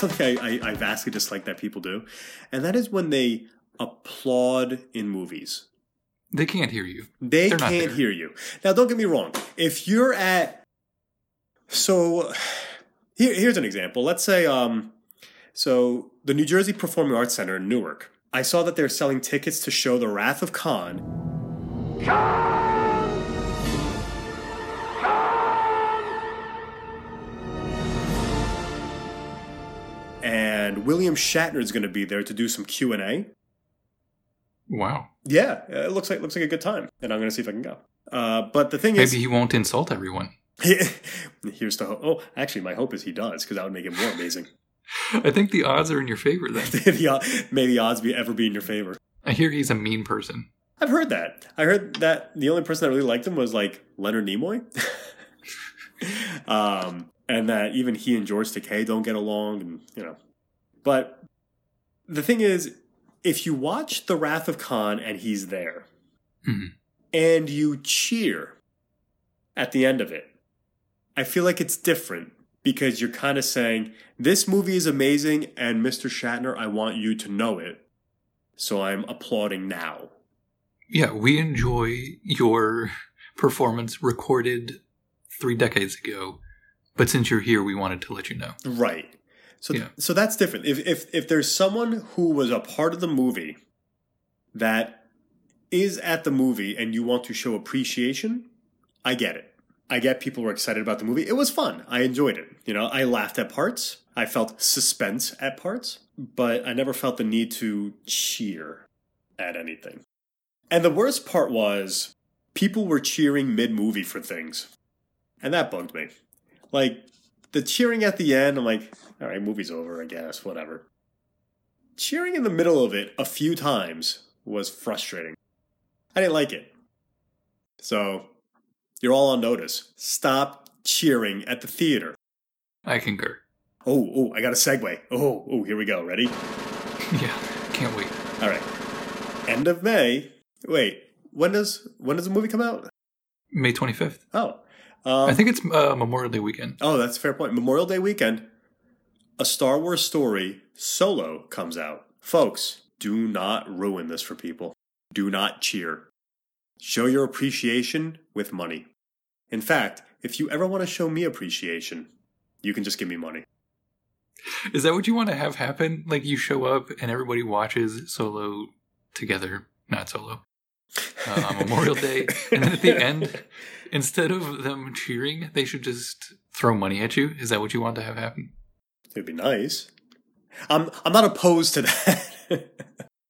something I, I, I vastly dislike that people do, and that is when they applaud in movies. They can't hear you. They They're can't hear you. Now, don't get me wrong. If you're at, so here, here's an example. Let's say, um, so the New Jersey Performing Arts Center in Newark. I saw that they're selling tickets to show The Wrath of Khan. Khan. And William Shatner is going to be there to do some Q and A. Wow. Yeah, it looks like looks like a good time, and I'm going to see if I can go. Uh, but the thing is, Maybe he won't insult everyone. Here's the hope. Oh, actually, my hope is he does because that would make it more amazing. I think the odds are in your favor then. the, may the odds be ever be in your favor. I hear he's a mean person. I've heard that. I heard that the only person that really liked him was like Leonard Nimoy, um, and that even he and George Takei don't get along, and you know. But the thing is, if you watch The Wrath of Khan and he's there, Mhm. and you cheer at the end of it, I feel like it's different because you're kind of saying, This movie is amazing, and Mr. Shatner, I want you to know it. So I'm applauding now. Yeah, we enjoy your performance recorded three decades ago, but since you're here, we wanted to let you know. Right. So Yeah. so that's different. If if if there's someone who was a part of the movie that is at the movie and you want to show appreciation, I get it. I get people were excited about the movie. It was fun. I enjoyed it. You know, I laughed at parts. I felt suspense at parts, but I never felt the need to cheer at anything. And the worst part was people were cheering mid-movie for things. And that bugged me. Like the cheering at the end, I'm like, all right, movie's over, I guess, whatever. Cheering in the middle of it a few times was frustrating. I didn't like it. So, you're all on notice. Stop cheering at the theater. I concur. Oh, oh, I got a segue. Oh, oh, here we go. Ready? Yeah, can't wait. All right. End of May. Wait, when does when does the movie come out? May 25th. Oh, um, I think it's uh, Memorial Day weekend. Oh, that's a fair point. Memorial Day weekend, a Star Wars story solo comes out. Folks, do not ruin this for people. Do not cheer. Show your appreciation with money. In fact, if you ever want to show me appreciation, you can just give me money. Is that what you want to have happen? Like you show up and everybody watches Solo together, not Solo, uh, on Memorial Day, and then at the end, instead of them cheering, they should just throw money at you. Is that what you want to have happen? It'd be nice. I'm I'm not opposed to that.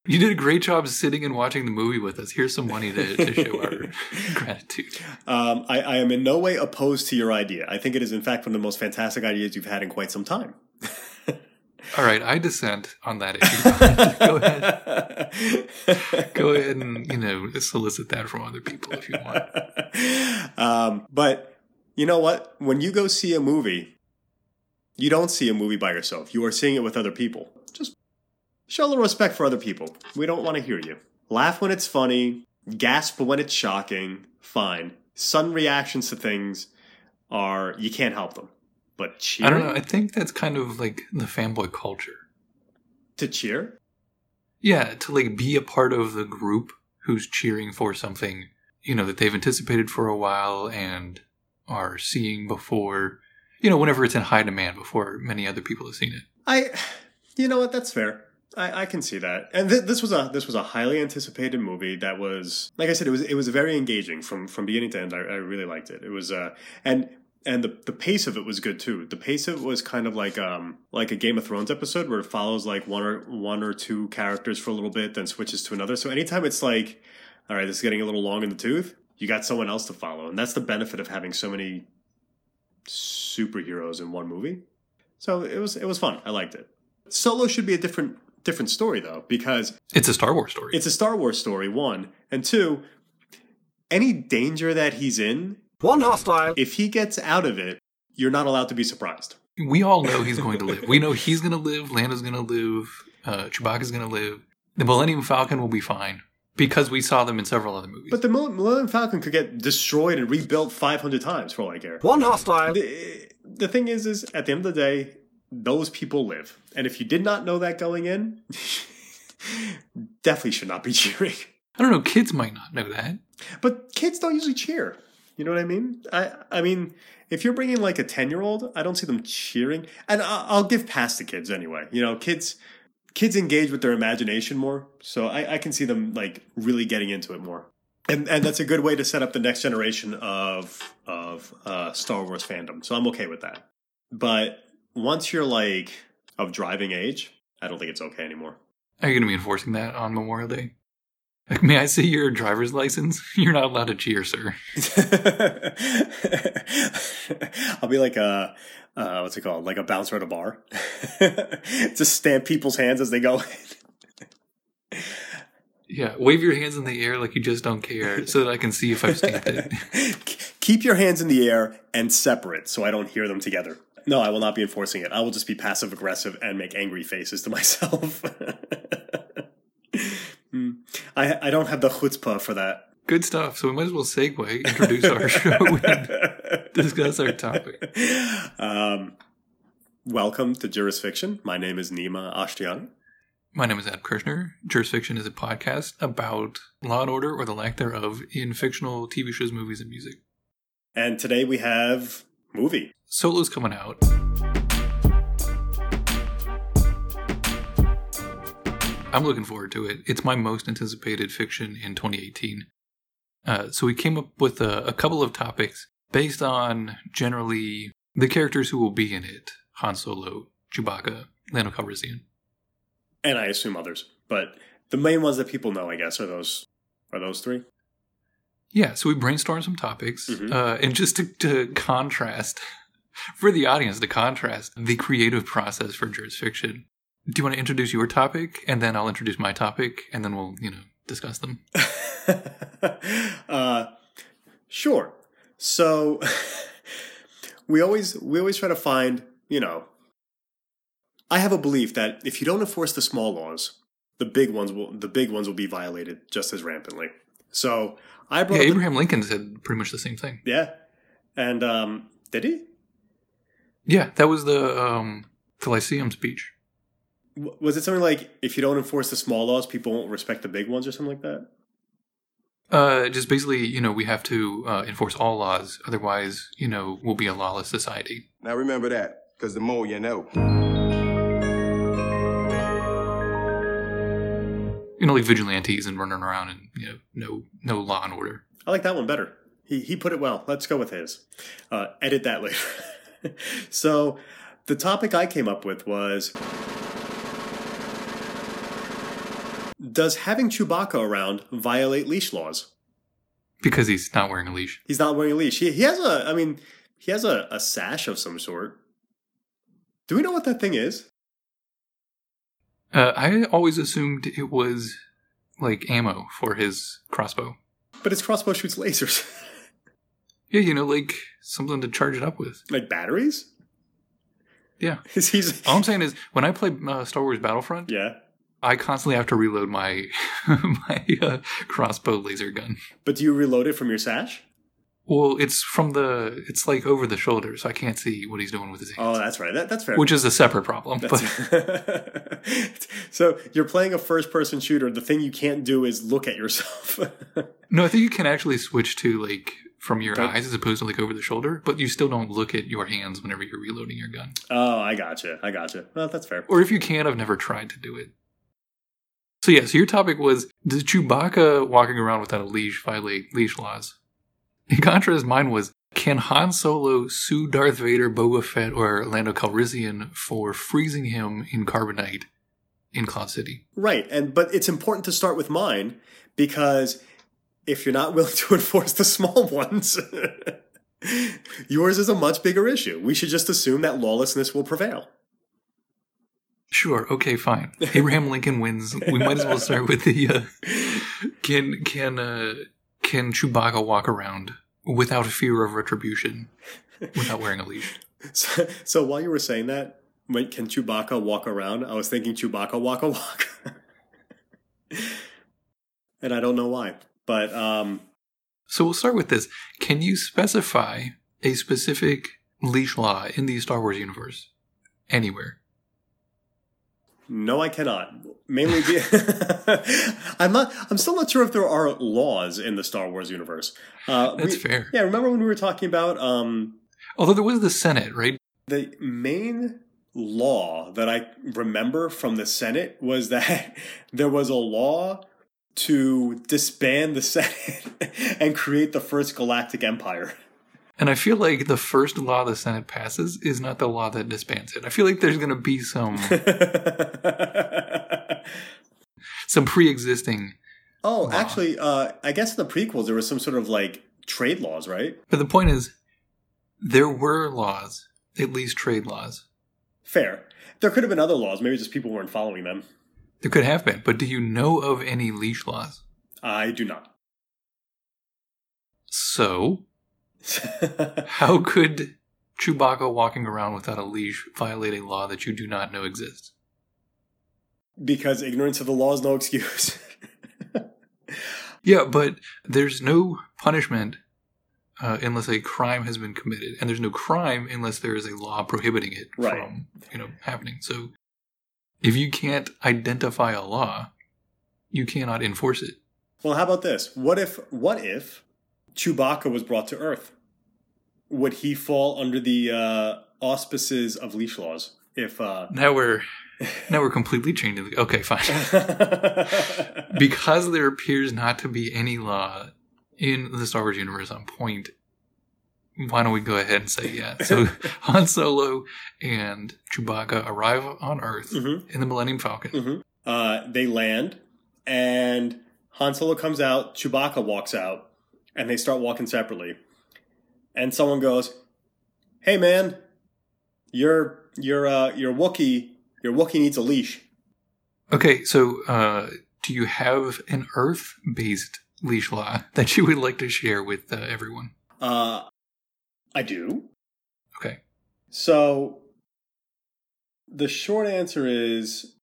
You did a great job sitting and watching the movie with us. Here's some money to, to show our gratitude. um, I, I am in no way opposed to your idea. I think it is, in fact, one of the most fantastic ideas you've had in quite some time. All right, I dissent on that issue. Go ahead. Go ahead and, you know, solicit that from other people if you want. um, but you know what? When you go see a movie, you don't see a movie by yourself. You are seeing it with other people. Just show a little respect for other people. We don't want to hear you. Laugh when it's funny, gasp when it's shocking. Fine. Sudden reactions to things are, you can't help them. But cheer I don't know. I think that's kind of like the fanboy culture. to cheer? Yeah, to like be a part of the group who's cheering for something, you know, that they've anticipated for a while and are seeing before, you know, whenever it's in high demand before many other people have seen it. I, you know what? That's fair. I, I can see that. And th- this was a this was a highly anticipated movie that was, like I said, it was it was very engaging from from beginning to end. I, I really liked it. It was uh and and the the pace of it was good too. The pace of it was kind of like um like a Game of Thrones episode where it follows like one or one or two characters for a little bit, then switches to another. So anytime it's like, all right, this is getting a little long in the tooth, you got someone else to follow, and that's the benefit of having so many superheroes in one movie. So it was it was fun. I liked it. Solo should be a different different story though because It's a Star Wars story. it's a Star Wars story. One and two. Any danger that he's in, One hostile. if he gets out of it, you're not allowed to be surprised. we all know he's going to live. We know he's going to live. Lando's going to live. Uh, Chewbacca's going to live. The Millennium Falcon will be fine because we saw them in several other movies. But the Millennium Falcon could get destroyed and rebuilt 500 times for all I care. One hostile. The, the thing is, is at the end of the day, those people live. And if you did not know that going in, definitely should not be cheering. I don't know. Kids might not know that. But kids don't usually cheer. You know what I mean? I I mean, if you're bringing like a ten year old, I don't see them cheering. And I, I'll give past the kids anyway. You know, kids kids engage with their imagination more, so I, I can see them like really getting into it more. And and that's a good way to set up the next generation of of uh, Star Wars fandom. So I'm okay with that. But once you're like of driving age, I don't think it's okay anymore. Are you going to be enforcing that on Memorial Day? Like, may I see your driver's license? You're not allowed to cheer, sir. I'll be like a uh, what's it called? Like a bouncer at a bar. Just stamp people's hands as they go. yeah, wave your hands in the air like you just don't care, so that I can see if I've stamped it. Keep your hands in the air and separate, so I don't hear them together. No, I will not be enforcing it. I will just be passive aggressive and make angry faces to myself. Hmm. I I don't have the chutzpah for that. Good stuff. So we might as well segue, introduce our show, and discuss our topic. Um, welcome to Jurisfiction. My name is Nima Ashtiani. My name is Ed Kirshner. Jurisfiction is a podcast about law and order or the lack thereof in fictional TV shows, movies, and music. And today we have movie. Solo's coming out. I'm looking forward to it. It's my most anticipated fiction in 2018. Uh, so we came up with a, a, couple of topics based on generally the characters who will be in it: Han Solo, Chewbacca, Lando Calrissian, and I assume others. But the main ones that people know, I guess, are those are those three. Yeah. So we brainstormed some topics, mm-hmm. uh, and just to, to contrast for the audience, to contrast the creative process for jurisfiction do you want to introduce your topic and then I'll introduce my topic and then we'll, you know, discuss them? uh, sure. So we always we always try to find, you know, I have a belief that if you don't enforce the small laws, the big ones will the big ones will be violated just as rampantly. So I brought yeah, Abraham the, Lincoln said pretty much the same thing. Yeah, and um, did he? Yeah, that was the um, the Lyceum speech was it something like if you don't enforce the small laws, people won't respect the big ones, or something like that? Uh, just basically, you know, we have to uh, enforce all laws, otherwise, you know, we'll be a lawless society. Now remember that, because the more you know. You know, like vigilantes and running around and you know, no, no law and order. I like that one better. He he put it well. Let's go with his. Uh, edit that later. so, the topic I came up with was Does having Chewbacca around violate leash laws? Because he's not wearing a leash. He's not wearing a leash. He, he has a, I mean, he has a, a sash of some sort. Do we know what that thing is? Uh, I always assumed it was like ammo for his crossbow. But his crossbow shoots lasers. yeah, you know, like something to charge it up with. Like batteries? Yeah. He's, All I'm saying is, when I play uh, Star Wars Battlefront, yeah, I constantly have to reload my my uh, crossbow laser gun. But do you reload it from your sash? Well, it's from the it's like over the shoulder, so I can't see what he's doing with his hands. Oh, that's right. That, that's fair. Which is a separate problem. So you're playing a first person shooter. The thing you can't do is look at yourself. no, I think you can actually switch to like from your eyes as opposed to like over the shoulder, but you still don't look at your hands whenever you're reloading your gun. Oh, I gotcha. I gotcha. Well, that's fair. Or if you can, I've never tried to do it. So yeah, so your topic was does Chewbacca walking around without a leash violate leash laws? In contrast, mine was can Han Solo sue Darth Vader, Boba Fett, or Lando Calrissian for freezing him in carbonite in Cloud City? Right, and but it's important to start with mine because if you're not willing to enforce the small ones, yours is a much bigger issue. We should just assume that lawlessness will prevail. Sure. Okay. Fine. Abraham Lincoln wins. We might as well start with the uh, can can uh, can Chewbacca walk around without fear of retribution, without wearing a leash? So, so while you were saying that, when can Chewbacca walk around? I was thinking Chewbacca walk a walk, and I don't know why. But um, so we'll start with this. Can you specify a specific leash law in the Star Wars universe? anywhere. No, I cannot. Mainly, be- I'm not. I'm still not sure if there are laws in the Star Wars universe. Uh, That's we- fair. Yeah, remember when we were talking about um, Although there was the Senate, right? the main law that I remember from the Senate was that there was a law to disband the Senate and create the first galactic empire. And I feel like the first law the Senate passes is not the law that disbands it. I feel like there's going to be some some pre-existing. oh, Law. actually, uh, I guess in the prequels there was some sort of like trade laws, right? But the point is, there were laws, at least trade laws. Fair. There could have been other laws. Maybe just people weren't following them. There could have been, but do you know of any leash laws? I do not. So, how could Chewbacca walking around without a leash violate a law that you do not know exists? because ignorance of the law is no excuse. Yeah, but there's no punishment uh, unless a crime has been committed, and there's no crime unless there is a law prohibiting it Right. from you know happening. So, if you can't identify a law, you cannot enforce it. well, how about this? What if what if Chewbacca was brought to Earth? Would he fall under the uh, auspices of leash laws? If uh, Now we're now we're completely changing. The, okay, fine. because there appears not to be any law in the Star Wars universe on point, why don't we go ahead and say yeah? So Han Solo and Chewbacca arrive on Earth Mhm. in the Millennium Falcon. Mhm. uh, they land, and Han Solo comes out. Chewbacca walks out, and they start walking separately. And someone goes, "Hey, man, your your uh, your Wookie your Wookie needs a leash." Okay, so uh, do you have an Earth-based leash law that you would like to share with uh, everyone? Uh, I do. Okay. So the short answer is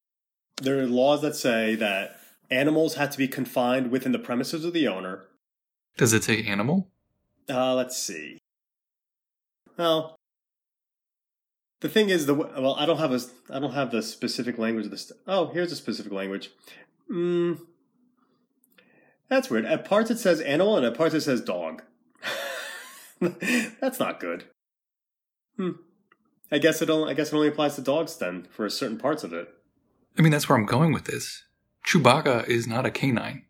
there are laws that say that animals have to be confined within the premises of the owner. Does it say animal? Uh, let's see. Well, the thing is, the well, I don't have a, I don't have the specific language of this. Oh, here's a specific language. Mm, that's weird. At parts it says animal, and at parts it says dog. that's not good. Hmm. I guess it only, I guess it only applies to dogs then for certain parts of it. I mean, that's where I'm going with this. Chewbacca is not a canine.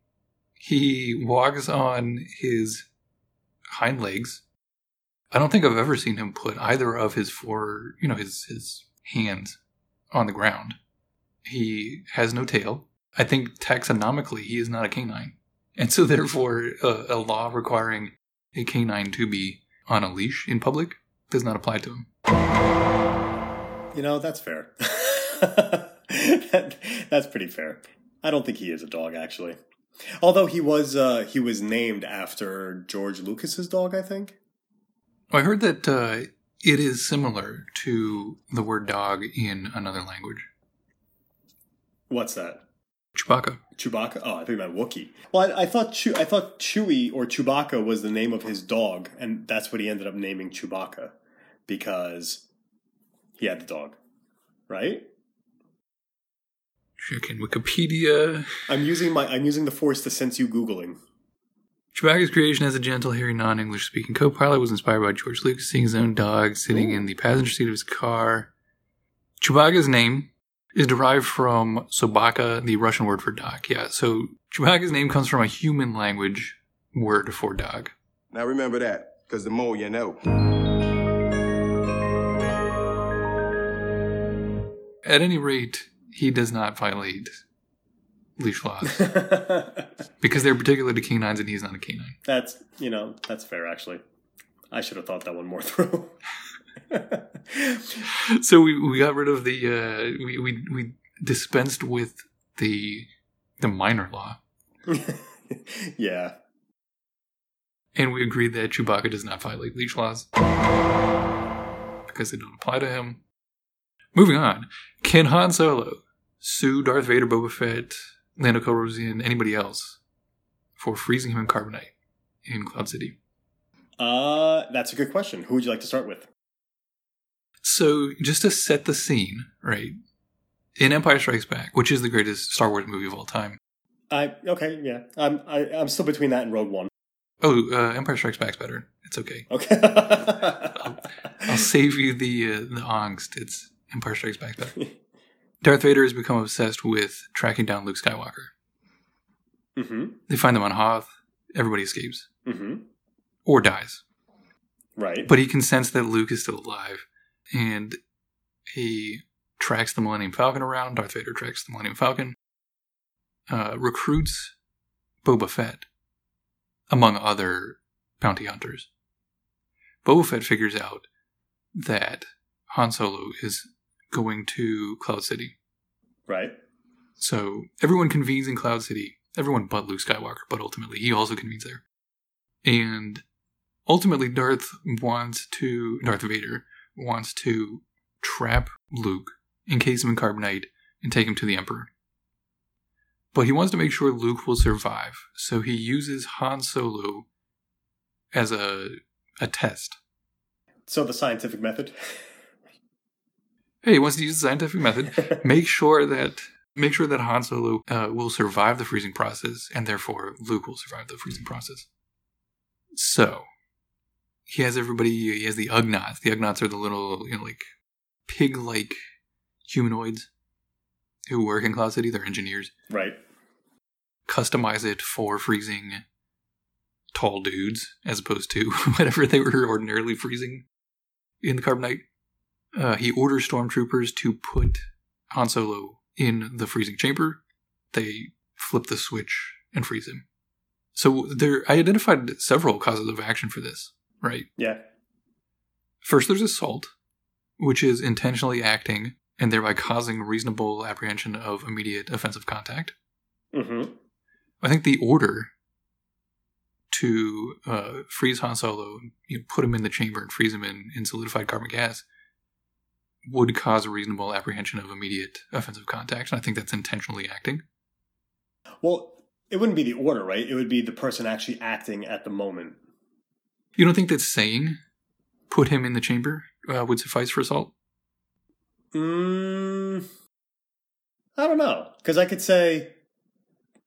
He walks on his hind legs. I don't think I've ever seen him put either of his four, you know, his his hands on the ground. He has no tail. I think taxonomically he is not a canine. And so therefore a, law requiring a canine to be on a leash in public does not apply to him. You know, that's fair. that, that's pretty fair. I don't think he is a dog, actually. Although he was, uh, he was named after George Lucas's dog, I think. I heard that uh, it is similar to the word dog in another language. What's that? Chewbacca. Chewbacca? Oh, I think you Wookie. Well, I, I thought Chew, I thought Chewie or Chewbacca was the name of his dog, and that's what he ended up naming Chewbacca because he had the dog, right? Checking Wikipedia. I'm using my I'm using the Force to sense you googling. Chewbacca's creation as a gentle, hairy, non-English speaking co-pilot was inspired by George Lucas seeing his own dog sitting in the passenger seat of his car. Chewbacca's name is derived from Sobaka, the Russian word for dog. Yeah, so Chewbacca's name comes from a human language word for dog. Now remember that, because the more you know. At any rate, he does not violate leash laws because they're particular to canines and he's not a canine. That's you know that's fair actually. I should have thought that one more through. so we, we got rid of the uh, we, we we dispensed with the the minor law yeah. and we agreed that Chewbacca does not violate leash laws because they don't apply to him. Moving on, can Han Solo sue Darth Vader, Boba Fett, Lando Calrissian, anybody else for freezing him in carbonite in Cloud City? Uh, that's a good question. Who would you like to start with? So, just to set the scene, right? In Empire Strikes Back, which is the greatest Star Wars movie of all time. I okay, yeah. I'm I, I'm still between that and Rogue One. Oh, uh, Empire Strikes Back's better. It's okay. Okay. I'll save you the uh, the angst. It's Empire Strikes Back better. Darth Vader has become obsessed with tracking down Luke Skywalker. mm-hmm. They find them on Hoth. Everybody escapes Mm-hmm. or dies. Right. But he can sense that Luke is still alive, and he tracks the Millennium Falcon around. Darth Vader tracks the Millennium Falcon, uh, recruits Boba Fett, among other bounty hunters. Boba Fett figures out that Han Solo is going to Cloud City. right. So everyone convenes in Cloud City. Everyone but Luke Skywalker, but ultimately he also convenes there. And ultimately, Darth wants to, Darth Vader wants to trap Luke, encase him in carbonite, and take him to the Emperor. But he wants to make sure Luke will survive, so he uses Han Solo as a a test. So the scientific method. Hey, he wants to use the scientific method. make sure that make sure that Han Solo uh, will survive the freezing process, and therefore Luke will survive the freezing process. So he has everybody. He has the Ugnaughts. The Ugnaughts are the little, you know, like pig-like humanoids who work in Cloud City. They're engineers. right. Customize it for freezing tall dudes as opposed to whatever they were ordinarily freezing in the carbonite. Uh, he orders stormtroopers to put Han Solo in the freezing chamber. They flip the switch and freeze him. So there, I identified several causes of action for this. Right. Yeah. First, there's assault, which is intentionally acting and thereby causing reasonable apprehension of immediate offensive contact. Mm-hmm. I think the order to uh, freeze Han Solo, you know, put him in the chamber and freeze him in, in solidified carbon gas, would cause a reasonable apprehension of immediate offensive contact. And I think that's intentionally acting. Well, it wouldn't be the order, right? It would be the person actually acting at the moment. You don't think that saying "put him in the chamber" uh, would suffice for assault? Mm, I don't know. Because I could say,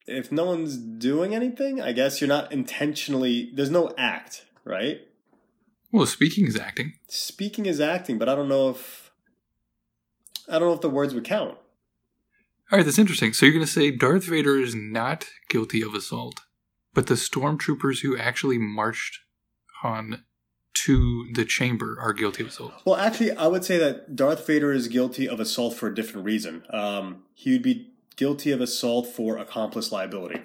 if no one's doing anything, I guess you're not intentionally. There's no act, right? Well, speaking is acting. Speaking is acting, but I don't know if. I don't know if the words would count. All right, that's interesting. So you're going to say Darth Vader is not guilty of assault, but the stormtroopers who actually marched on to the chamber are guilty of assault. Well, actually, I would say that Darth Vader is guilty of assault for a different reason. Um, he would be guilty of assault for accomplice liability.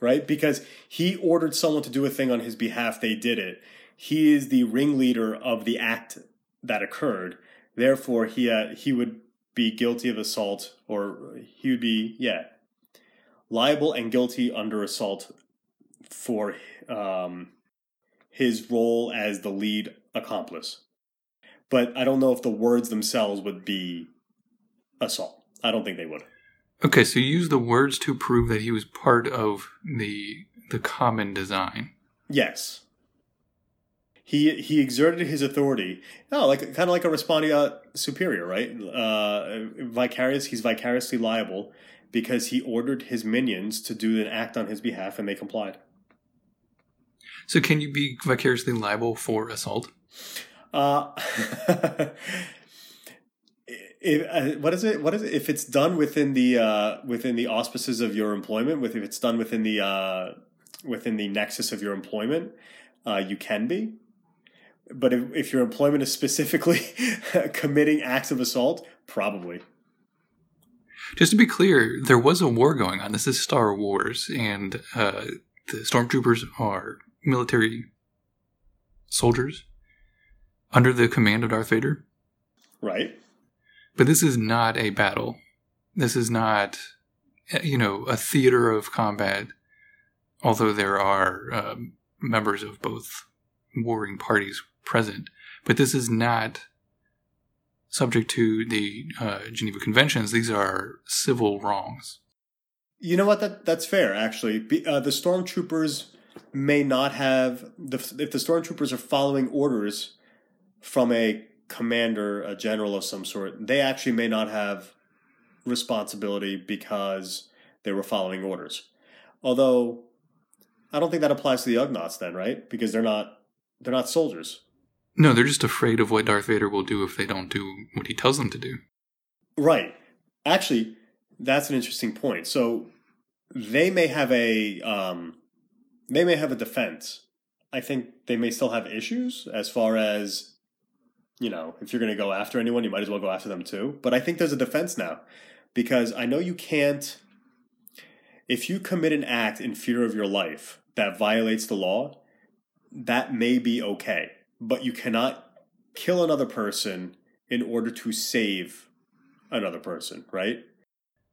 Right? Because he ordered someone to do a thing on his behalf, they did it. He is the ringleader of the act that occurred. Therefore, he uh, he would be guilty of assault, or he would be yeah liable and guilty under assault for um, his role as the lead accomplice. But I don't know if the words themselves would be assault. I don't think they would. Okay, so you use the words to prove that he was part of the the common design. Yes. He he exerted his authority. Oh, like kind of like a respondeat superior, right? Uh, vicarious. He's vicariously liable because he ordered his minions to do an act on his behalf, and they complied. So can you be vicariously liable for assault? Uh, if, uh, what is it? What is it? If it's done within the uh, within the auspices of your employment, with if it's done within the uh, within the nexus of your employment, uh, you can be. But if, if your employment is specifically committing acts of assault, probably. Just to be clear, there was a war going on. This is Star Wars, and uh, the stormtroopers are military soldiers under the command of Darth Vader. Right. But this is not a battle. This is not, you know, a theater of combat. Although there are um, members of both warring parties present, but this is not subject to the uh, Geneva Conventions. These are civil wrongs. You know what? That that's fair. Actually, Be, uh, the stormtroopers may not have the if the stormtroopers are following orders from a commander, a general of some sort, they actually may not have responsibility because they were following orders. Although I don't think that applies to the Ugnaughts then, right? Because they're not they're not soldiers. No, they're just afraid of what Darth Vader will do if they don't do what he tells them to do. Right. Actually, that's an interesting point. So they may have a um, they may have a defense. I think they may still have issues as far as you know, if you're going to go after anyone, you might as well go after them too. But I think there's a defense now because I know you can't if you commit an act in fear of your life that violates the law, that may be okay, but you cannot kill another person in order to save another person, right?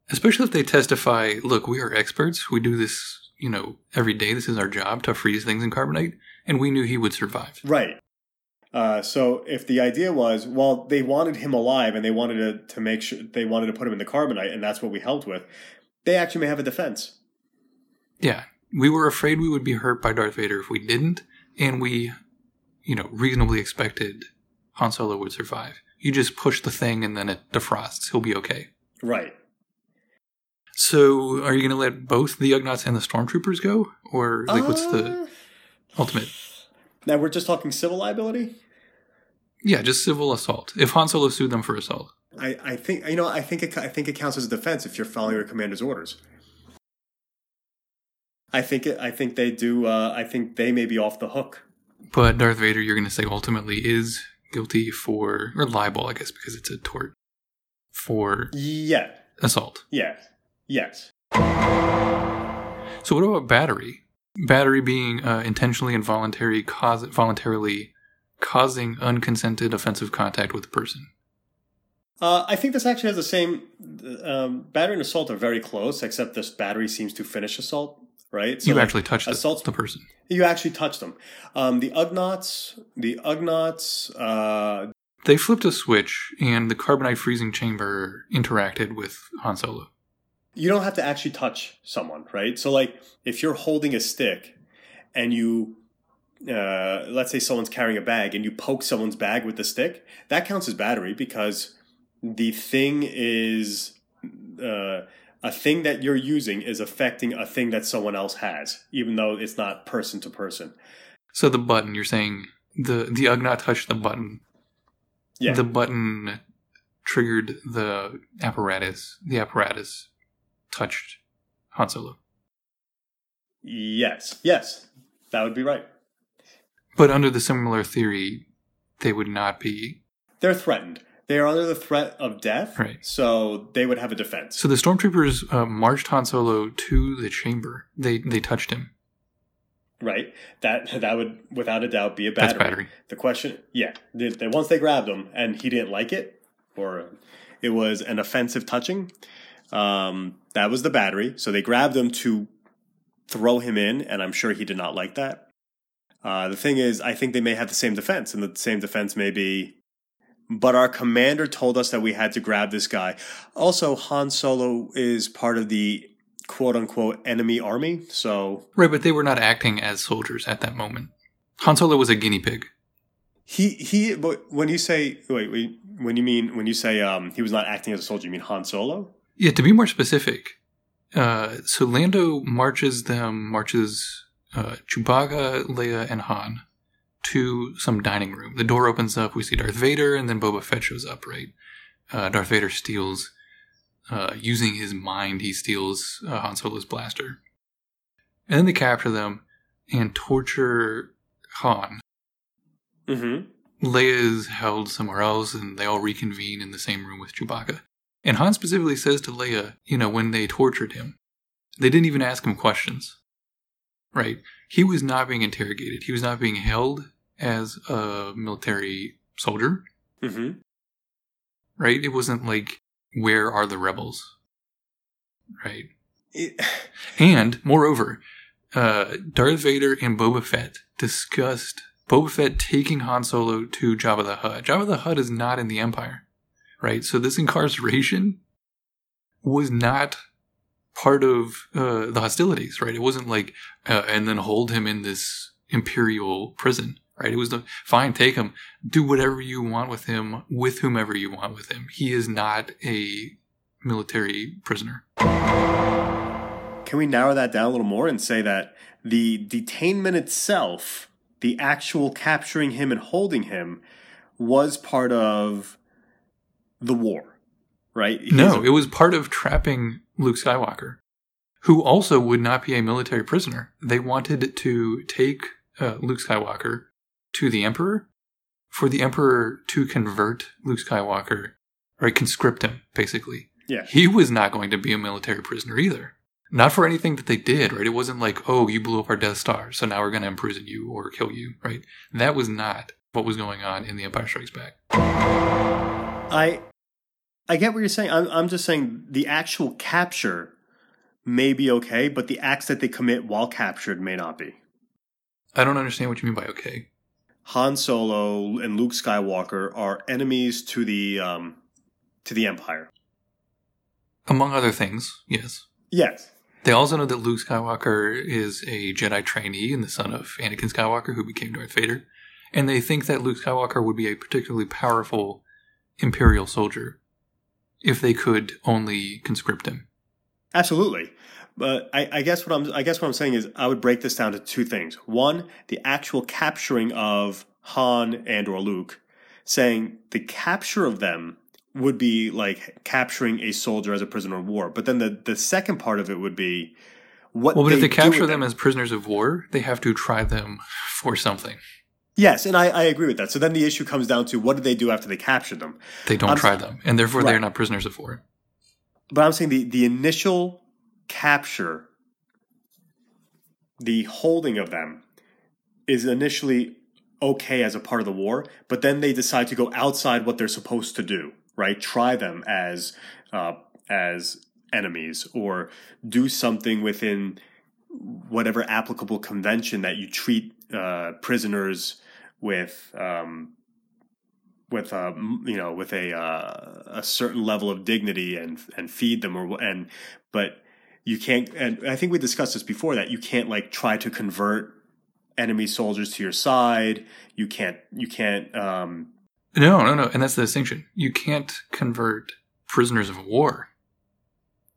Especially if they testify, look, we are experts. We do this, you know, every day. This is our job to freeze things in carbonite, and we knew he would survive. Right. Uh, so if the idea was, well, they wanted him alive and they wanted to, to make sure they wanted to put him in the carbonite, and that's what we helped with, they actually may have a defense. Yeah, we were afraid we would be hurt by Darth Vader if we didn't, and we, you know, reasonably expected Han Solo would survive. You just push the thing and then it defrosts. He'll be okay. Right. So, are you going to let both the Ugnaughts and the Stormtroopers go, or like, what's the Uh, ultimate? Now we're just talking civil liability. Yeah, just civil assault. If Han Solo sued them for assault, I, I think you know I think it, I think it counts as a defense if you're following your commander's orders. I think it, I think they do. Uh, I think they may be off the hook. But Darth Vader, you're going to say ultimately is guilty for or liable, I guess, because it's a tort for Yeah. assault. Yes. Yes. So what about battery? Battery being uh, intentionally involuntary, cause voluntarily causing unconsented offensive contact with a person. Uh, I think this actually has the same. Um, battery and assault are very close, except this battery seems to finish assault. Right. So you like, actually touched the, assault's- the person. You actually touched them. Um, the Ugnaughts. The Ugnaughts. Uh, They flipped a switch, and the carbonite freezing chamber interacted with Han Solo. you don't have to actually touch someone, right? So, like, if you're holding a stick and you, uh, let's say someone's carrying a bag and you poke someone's bag with the stick, that counts as battery because the thing is, uh, a thing that you're using is affecting a thing that someone else has, even though it's not person to person. So the button, you're saying the the Ugnaught touched the button. Yeah. The button triggered the apparatus. The apparatus touched Han Solo. yes. Yes. That would be right. But under the similar theory, they would not be. They're threatened. They are under the threat of death, Right. so they would have a defense. So the stormtroopers uh, marched Han Solo to the chamber. They they touched him. right? That that would without a doubt be a That's battery. battery. The question, yeah, the, the, once they grabbed him and he didn't like it, or it was an offensive touching, um, that was the battery. So they grabbed him to throw him in, and I'm sure he did not like that. Uh, the thing is, I think they may have the same defense, and the same defense may be. But our commander told us that we had to grab this guy. Also, Han Solo is part of the quote unquote enemy army. So Right, but they were not acting as soldiers at that moment. Han Solo was a guinea pig. He he. But when you say wait, wait, when you mean when you say um he was not acting as a soldier, you mean Han Solo? Yeah, to be more specific, uh, so Lando marches them, marches uh, Chewbacca, Leia, and Han to some dining room. The door opens up. We see Darth Vader, and then Boba Fett shows up. Right, uh, Darth Vader steals, uh, using his mind, he steals uh, Han Solo's blaster, and then they capture them and torture Han. Mm-hmm. Leia is held somewhere else, and they all reconvene in the same room with Chewbacca. And Han specifically says to Leia, you know, when they tortured him, they didn't even ask him questions. Right? He was not being interrogated. He was not being held as a military soldier. Mm-hmm. Right? It wasn't like, where are the rebels? Right? It, And moreover, uh, Darth Vader and Boba Fett discussed Boba Fett taking Han Solo to Jabba the Hutt. Jabba the Hutt is not in the Empire, right? So this incarceration was not part of uh, the hostilities, right? It wasn't like, uh, and then hold him in this imperial prison, right? It was the fine, take him, do whatever you want with him, with whomever you want with him. He is not a military prisoner. Can we narrow that down a little more and say that the detainment itself, the actual capturing him and holding him, was part of the war, right? No, it was part of trapping Luke Skywalker, who also would not be a military prisoner. They wanted to take uh, Luke Skywalker to the Emperor for the Emperor to convert Luke Skywalker or conscript him, basically. Yeah. He was not going to be a military prisoner either. Not for anything that they did, right? It wasn't like, oh, you blew up our Death Star, so now we're going to imprison you or kill you, right? That was not what was going on in The Empire Strikes Back. I I get what you're saying. I'm, I'm just saying the actual capture may be okay, but the acts that they commit while captured may not be. I don't understand what you mean by okay. Han Solo and Luke Skywalker are enemies to the um, to the Empire. Among other things, yes. Yes. They also know that Luke Skywalker is a Jedi trainee and the son of Anakin Skywalker, who became Darth Vader. And they think that Luke Skywalker would be a particularly powerful Imperial soldier if they could only conscript him. Absolutely. But I, I, guess what I'm I guess what I'm saying is I would break this down to two things. One, the actual capturing of Han and or Luke, saying the capture of them would be like capturing a soldier as a prisoner of war. But then the, the second part of it would be what Well but if they capture with them as prisoners of war, they have to try them for something. Yes, and I, I agree with that. So then the issue comes down to what do they do after they capture them? They don't I'm- try them, and therefore they're not prisoners of war. But I'm saying the, the initial capture, the holding of them, is initially okay as a part of the war, but then they decide to go outside what they're supposed to do, right? Try them as uh, as enemies or do something within whatever applicable convention that you treat uh, prisoners with um, with a you know with a uh, a certain level of dignity and and feed them or and but you can't and I think we discussed this before that you can't like try to convert enemy soldiers to your side you can't you can't um No, no, no, and that's the distinction. You can't convert prisoners of war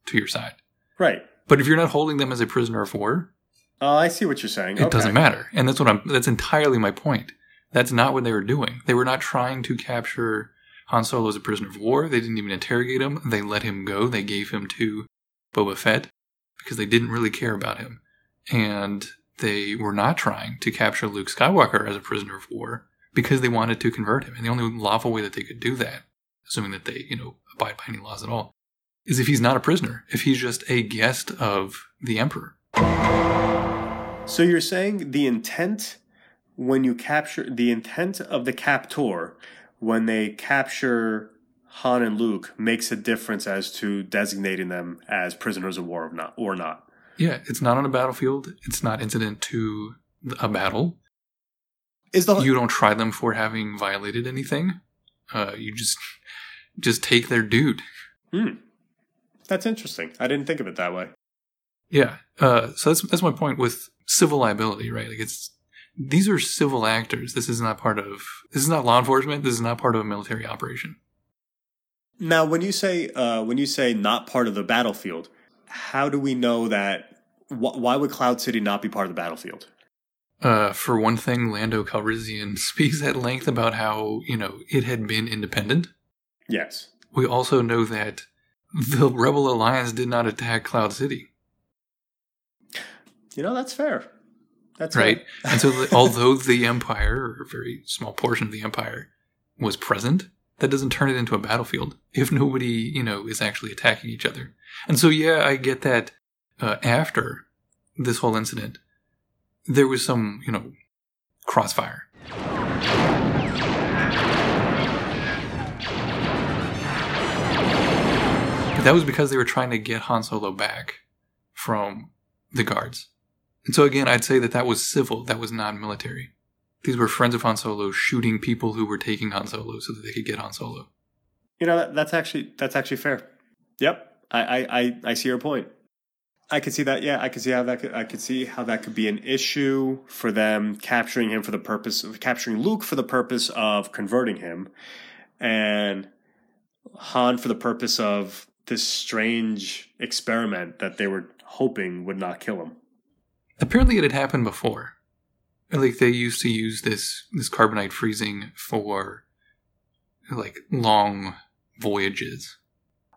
to your side. right But if you're not holding them as a prisoner of war, uh, I see what you're saying it Okay. doesn't matter. And that's what I'm that's entirely my point. That's not what they were doing. They were not trying to capture Han Solo as a prisoner of war. They didn't even interrogate him. They let him go. They gave him to Boba Fett because they didn't really care about him. And they were not trying to capture Luke Skywalker as a prisoner of war because they wanted to convert him. And the only lawful way that they could do that, assuming that they, you know, abide by any laws at all, is if he's not a prisoner, if he's just a guest of the Emperor. So you're saying the intent when you capture the intent of the captor when they capture Han and Luke makes a difference as to designating them as prisoners of war or not or not. Yeah, it's not on a battlefield. It's not incident to a battle. Is the You don't try them for having violated anything. Uh, you just just take their dude. Hmm. That's interesting. I didn't think of it that way. Yeah. Uh, so that's that's my point with civil liability, right? Like it's these are civil actors. This is not part of this is not law enforcement. This is not part of a military operation. Now, when you say uh, when you say not part of the battlefield, how do we know that? Wh- why would Cloud City not be part of the battlefield? Uh, for one thing, Lando Calrissian speaks at length about how you know it had been independent. Yes. We also know that the Rebel Alliance did not attack Cloud City. You know that's fair. That's right? and so, the, although the Empire, or a very small portion of the Empire, was present, that doesn't turn it into a battlefield if nobody, you know, is actually attacking each other. And so, yeah, I get that uh, after this whole incident, there was some, you know, crossfire. But that was because they were trying to get Han Solo back from the guards. And so again, I'd say that that was civil, that was non-military. These were friends of Han Solo shooting people who were taking Han Solo so that they could get Han Solo. You know that, that's actually that's actually fair. Yep. I, I I I see your point. I could see that. Yeah, I could see how that could. I could see how that could be an issue for them capturing him for the purpose of capturing Luke for the purpose of converting him, and Han for the purpose of this strange experiment that they were hoping would not kill him. Apparently, it had happened before. Like they used to use this this carbonite freezing for like long voyages,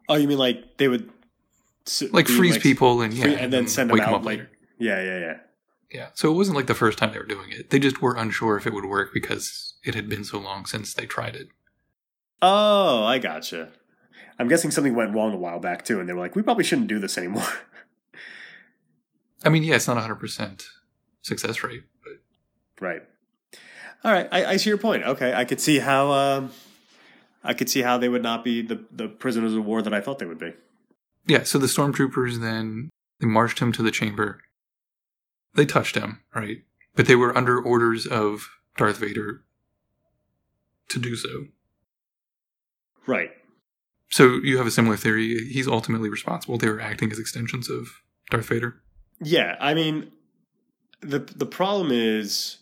Oh, you mean like they would s- like freeze people and yeah, free- and then send them out up like later. yeah, yeah, yeah. Yeah, so it wasn't like the first time they were doing it. They just were unsure if it would work because it had been so long since they tried it. Oh, I gotcha. I'm guessing something went wrong a while back too, and they were like, we probably shouldn't do this anymore. I mean, yeah, it's not hundred percent success rate, Right. All right. I, I see your point. Okay. I could see how um, I could see how they would not be the, the prisoners of war that I thought they would be. yeah. So the stormtroopers then they marched him to the chamber. They touched him, right? But they were under orders of Darth Vader to do so. Right. So you have a similar theory. He's ultimately responsible. They were acting as extensions of Darth Vader. Yeah. I mean, the the problem is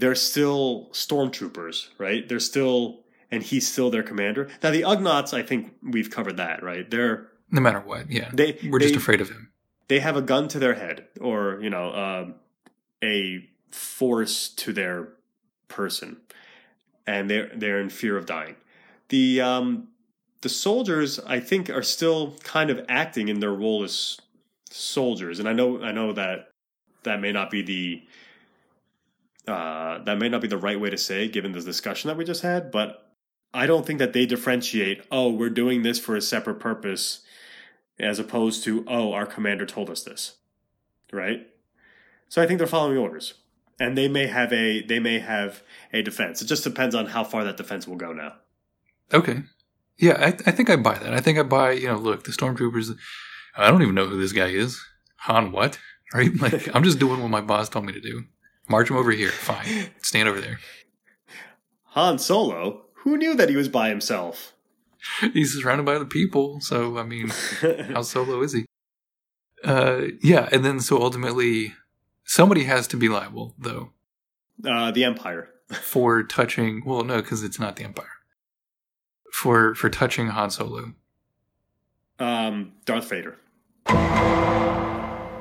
they're still stormtroopers, right? They're still and he's still their commander. Now the Ugnaughts, I think we've covered that, right? They're No matter what, yeah. they we're just afraid of him. they have a gun to their head or you know um, a force to their person and they're they're in fear of dying the um the soldiers i think are still kind of acting in their role as soldiers and i know i know that that may not be the uh that may not be the right way to say given this discussion that we just had but i don't think that they differentiate oh we're doing this for a separate purpose as opposed to oh our commander told us this right so i think they're following orders and they may have a they may have a defense it just depends on how far that defense will go now Okay. Yeah, I, I think I buy that. I think I buy, you know, look, the stormtroopers, I don't even know who this guy is. Han what? Right? Like, I'm just doing what my boss told me to do. March him over here. Fine. Stand over there. han solo who knew that he was by himself He's surrounded by the people. So, I mean, how solo is he? Uh, yeah. And then, so ultimately, somebody has to be liable, though, uh, the empire for touching, well, no, because it's not the Empire. For, for touching Han Solo. um, darth vader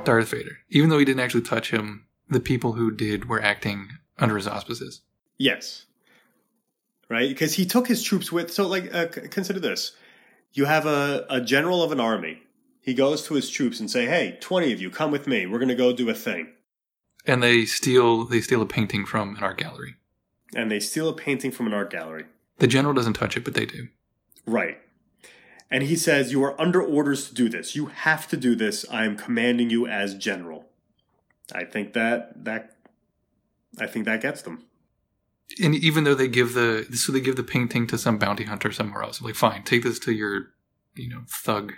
Darth Vader. Even though he didn't actually touch him, the people who did were acting under his auspices. Yes. Right? Because he took his troops with. So, like, uh, consider this: you have a, a general of an army. He goes to his troops and say, "Hey, twenty of you, come with me. We're going to go do a thing." And they steal they steal a painting from an art gallery. And they steal a painting from an art gallery. The general doesn't touch it, but they do. Right. And he says, "You are under orders to do this. You have to do this. I am commanding you as general." I think that that I think that gets them. And even though they give the so they give the painting to some bounty hunter somewhere else, like fine, take this to your you know thug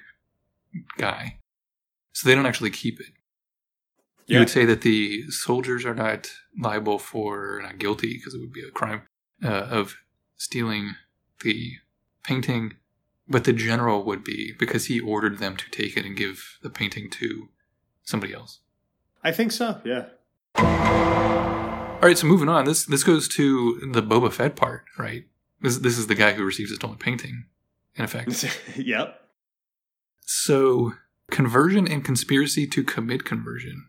guy. So they don't actually keep it. You would say that the soldiers are not liable for not guilty because it would be a crime uh, of stealing the painting, but the general would be because he ordered them to take it and give the painting to somebody else. I think so. Yeah. All right, so moving on. This this goes to the Boba Fett part, right? This this is the guy who receives a stolen painting, in effect. yep. So conversion and conspiracy to commit conversion.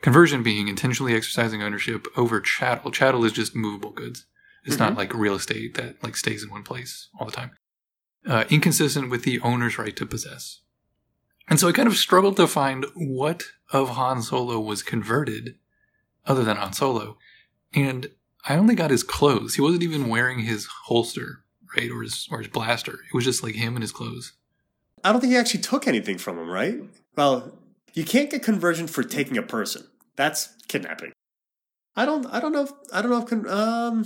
Conversion being intentionally exercising ownership over chattel. Chattel is just movable goods. It's not like real estate that like stays in one place all the time. Uh, inconsistent with the owner's right to possess. And so I kind of struggled to find what of Han Solo was converted other than Han Solo. And I only got his clothes. He wasn't even wearing his holster, right? Or his, or his blaster. It was just like him and his clothes. I don't think he actually took anything from him, right? Well, you can't get conversion for taking a person. That's kidnapping. I don't. I don't know. If, I don't know if. Con, um,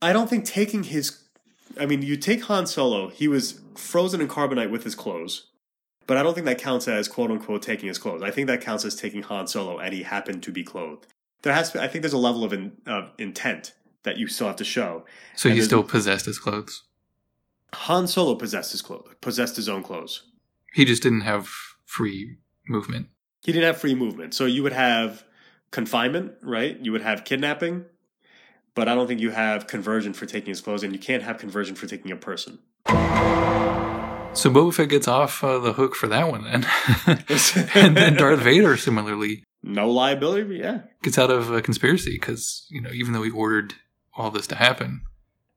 I don't think taking his. I mean, you take Han Solo. He was frozen in carbonite with his clothes, but I don't think that counts as quote unquote taking his clothes. I think that counts as taking Han Solo, and he happened to be clothed. There has to. I think there's a level of in, of intent that you still have to show. So And he still possessed his clothes. Han Solo possessed his clothes, possessed his own clothes. He just didn't have free movement. He didn't have free movement. So you would have confinement, right? You would have kidnapping, but I don't think you have conversion for taking his clothes, and you can't have conversion for taking a person. So Boba Fett gets off uh, the hook for that one then. and then Darth Vader similarly No liability, yeah. gets out of a conspiracy because, you know, even though he ordered all this to happen,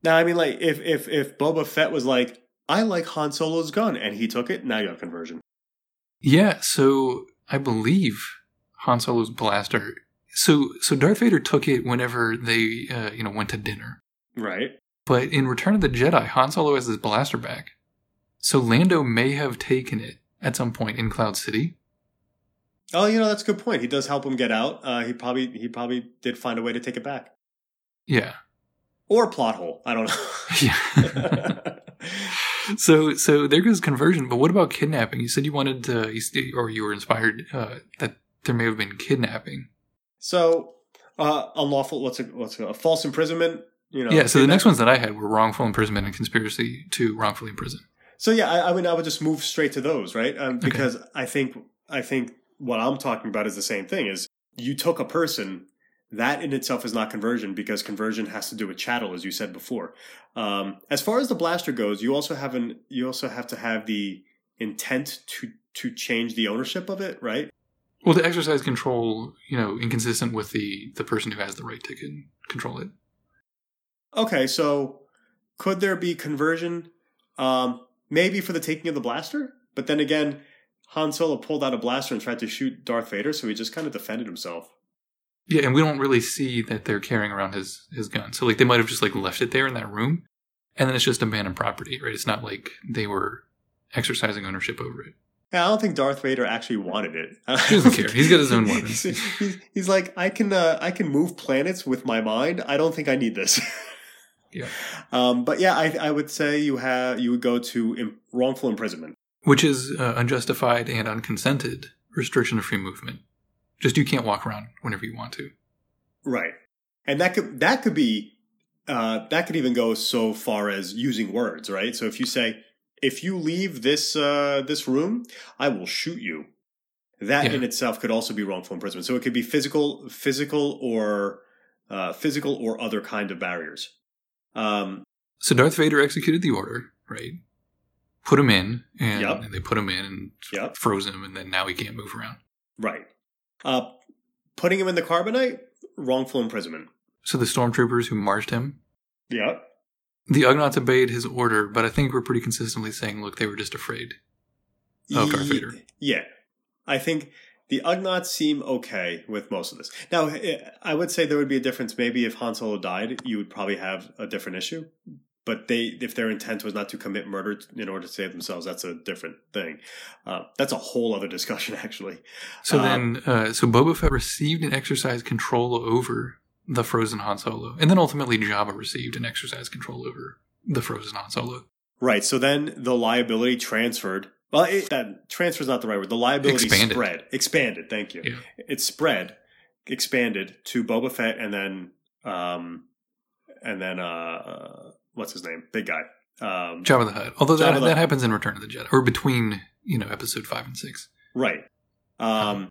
Now, I mean, like, if if if Boba Fett was like, I like Han Solo's gun, and he took it, now you have conversion. Yeah, so I believe Han Solo's blaster. So so Darth Vader took it whenever they uh, you know went to dinner. Right. But in Return of the Jedi, Han Solo has his blaster back. So Lando may have taken it at some point in Cloud City. Oh, you know that's a good point. He does help him get out. Uh, he probably he probably did find a way to take it back, Yeah. or plot hole. I don't know. Yeah. so so there goes conversion. But what about kidnapping? You said you wanted to, or you were inspired uh, that there may have been kidnapping. so uh, unlawful. What's a what's a, a false imprisonment? You know. yeah. So the next ones that I had were wrongful imprisonment and conspiracy to wrongfully imprison. So yeah, I, I mean, I would just move straight to those, right? Um, because I think I think what I'm talking about is the same thing. Is you took a person that in itself is not conversion because conversion has to do with chattel, as you said before. Um, as far as the blaster goes, you also have an you also have to have the intent to to change the ownership of it, right? Well, to exercise control, you know, inconsistent with the the person who has the right to con- control it. Okay, so could there be conversion? Um, maybe for the taking of the blaster, but then again, Han Solo pulled out a blaster and tried to shoot Darth Vader, so he just kind of defended himself. Yeah, and we don't really see that they're carrying around his his gun. So like they might have just like left it there in that room, and then it's just abandoned property, right? It's not like they were exercising ownership over it. Yeah, I don't think Darth Vader actually wanted it. He doesn't care. He's got his own weapons. he's, he's, he's like, I can uh, I can move planets with my mind. I don't think I need this. Yeah. Um, but yeah, I, I would say you have you would go to Im- wrongful imprisonment. Which is uh, unjustified and unconsented restriction of free movement. Just you can't walk around whenever you want to. Right. And that could that could be uh, that could even go so far as using words, right? So if you say, if you leave this uh, this room, I will shoot you. That Yeah. in itself could also be wrongful imprisonment. So it could be physical, physical or uh, physical or other kind of barriers. Um, So Darth Vader executed the order, right? Put him in, and, Yep. and they put him in and Yep. froze him, and then now he can't move around. right. Uh, putting him in the carbonite, wrongful imprisonment. So the stormtroopers who marched him, Yep. the Ugnaughts obeyed his order, but I think we're pretty consistently saying, look, they were just afraid. Of Darth Vader. Yeah. I think the Ugnaughts seem okay with most of this. Now, eh, I would say there would be a difference. Maybe if Han Solo died, you would probably have a different issue. But they, if their intent was not to commit murder in order to save themselves, that's a different thing. Uh, that's a whole other discussion, actually. So Uh, then, uh, so Boba Fett received and exercised control over the frozen Han Solo, and then ultimately Jabba received and exercised control over the frozen Han Solo. Right. So then the liability transferred. Well, it, that transfer is not the right word. The liability Expanded. spread, expanded. Thank you. Yeah. It spread, expanded to Boba Fett, and then, um, and then, uh, what's his name? Big guy. Um, Jabba the Hutt. Although that, that happens in Return of the Jedi, or between you know episode five and six. right. Um,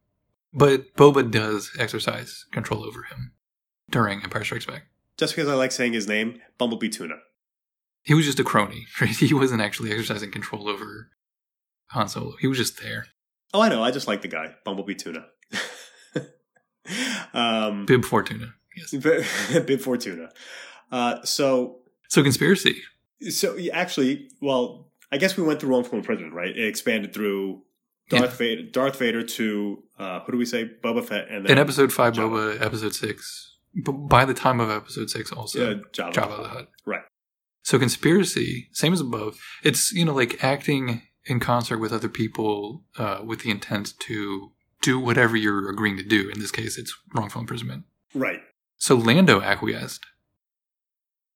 But Boba does exercise control over him during Empire Strikes Back. just because I like saying his name, Bumblebee Tuna. He was just a crony, right? He wasn't actually exercising control over Han Solo. He was just there. Oh, I know. I just like the guy, Bumblebee Tuna. um, Bib Fortuna. Yes. Bib Fortuna. Uh, so So conspiracy. So actually, well, I guess we went through wrongful imprisonment, right? It expanded through Darth Yeah. Vader, Darth Vader to uh, who do we say? Boba Fett, and then In episode five, Jabba. Boba. Episode six. But by the time of episode six, also uh, Jabba. Jabba the Hutt. Right. So conspiracy, same as above. It's you know like acting in concert with other people uh, with the intent to do whatever you're agreeing to do. In this case, it's wrongful imprisonment. Right. So Lando acquiesced.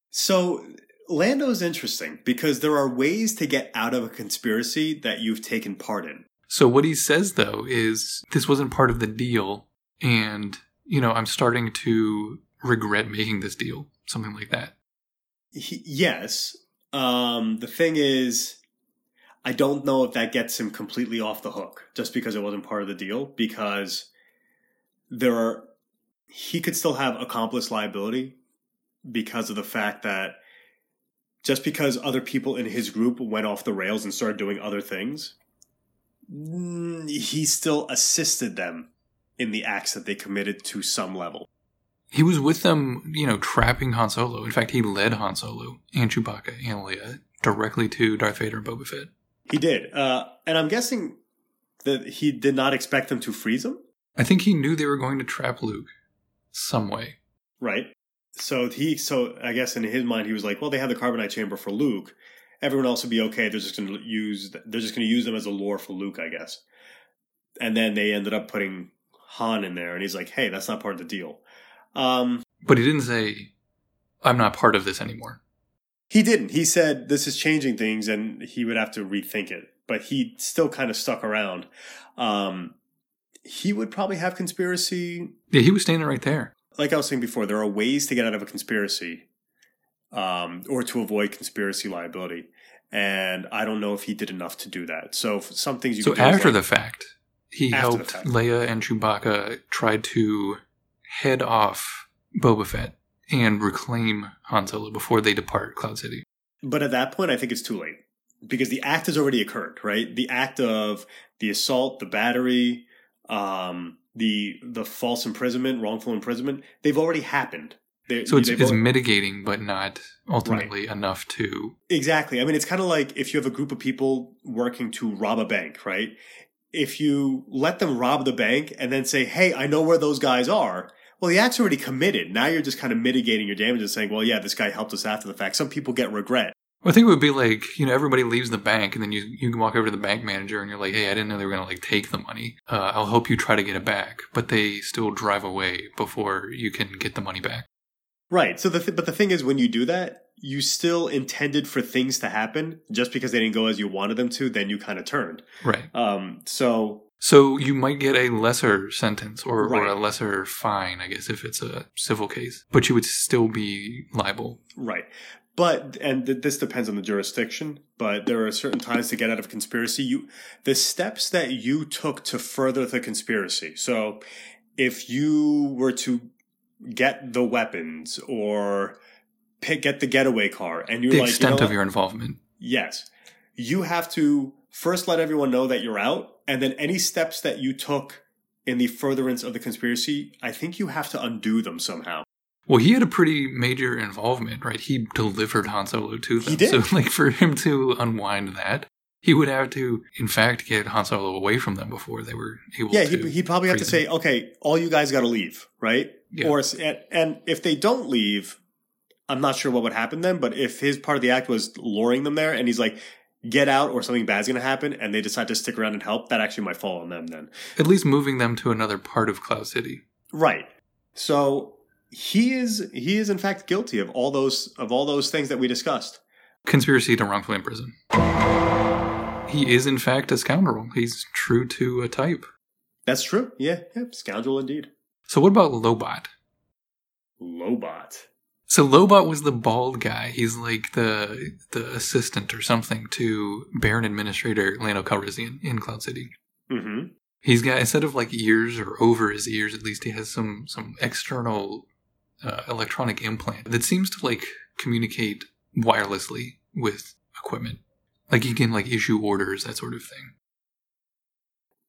So Lando's interesting because there are ways to get out of a conspiracy that you've taken part in. So what he says though is this wasn't part of the deal, and you know I'm starting to regret making this deal, something like that. He, yes. Um, the thing is, I don't know if that gets him completely off the hook just because it wasn't part of the deal. Because there are, he could still have accomplice liability because of the fact that just because other people in his group went off the rails and started doing other things, mm, he still assisted them in the acts that they committed to some level. He was with them, you know, trapping Han Solo. In fact, he led Han Solo and Chewbacca and Leia directly to Darth Vader and Boba Fett. He did. Uh, and I'm guessing that he did not expect them to freeze him. I think he knew they were going to trap Luke some way. Right. So he, so I guess in his mind, he was like, well, they have the carbonite chamber for Luke. Everyone else would be okay. They're just going to use, they're just going to use them as a lure for Luke, I guess. And then they ended up putting Han in there, and he's like, hey, that's not part of the deal. Um, but he didn't say, I'm not part of this anymore. He didn't. He said this is changing things and he would have to rethink it. But he still kind of stuck around. Um, he would probably have conspiracy. Yeah, he was standing right there. Like I was saying before, there are ways to get out of a conspiracy um, or to avoid conspiracy liability. And I don't know if he did enough to do that. So some things you so after like, the fact, he helped Leia and Chewbacca try to head off Boba Fett and reclaim Han Solo before they depart Cloud City. But at that point, I think it's too late because the act has already occurred, right? The act of the assault, the battery, um, the the false imprisonment, wrongful imprisonment, they've already happened. They, so it's, it's mitigating, but not ultimately right. enough to exactly. I mean, it's kind of like if you have a group of people working to rob a bank, right? If you let them rob the bank and then say, "Hey, I know where those guys are," well, the act's already committed. Now you're just kind of mitigating your damages, and saying, "Well, yeah, this guy helped us after the fact." Some people get regret. Well, I think it would be like you know everybody leaves the bank and then you you can walk over to the bank manager and you're like, hey, I didn't know they were gonna like take the money. Uh, I'll help you try to get it back, but they still drive away before you can get the money back. Right. So the th- but the thing is, when you do that, you still intended for things to happen. Just because they didn't go as you wanted them to, then you kind of turned. Right. Um. So. So you might get a lesser sentence or, Right. or a lesser fine, I guess, if it's a civil case, but you would still be liable. Right. But and th- this depends on the jurisdiction. But there are certain times to get out of conspiracy. You the steps that you took to further the conspiracy. So if you were to get the weapons or pick, get the getaway car, and you're the like, you extent know of what? your involvement. Yes. You have to first let everyone know that you're out, and then any steps that you took in the furtherance of the conspiracy, I think you have to undo them somehow. Well, he had a pretty major involvement, right? He delivered Han Solo to them. He did. So, like, for him to unwind that, he would have to, in fact, get Han Solo away from them before they were able Yeah, to. he, he'd probably have to say, okay, all you guys got to leave, right? Yeah. Or and if they don't leave, I'm not sure what would happen then. But if his part of the act was luring them there, and he's like, get out or something bad's going to happen, and they decide to stick around and help, that actually might fall on them then. At least moving them to another part of Cloud City. Right. So he is he is in fact guilty of all those of all those things that we discussed. Conspiracy to wrongfully imprison. He is, in fact, a scoundrel. He's true to a type. That's true. Yeah, yeah, scoundrel indeed. So, what about Lobot? Lobot. So Lobot was the bald guy. He's like the the assistant or something to Baron Administrator Lando Calrissian in Cloud City. Mm-hmm. He's got instead of like ears or over his ears, at least he has some some external uh, electronic implant that seems to like communicate wirelessly with equipment. Like he can like issue orders, that sort of thing.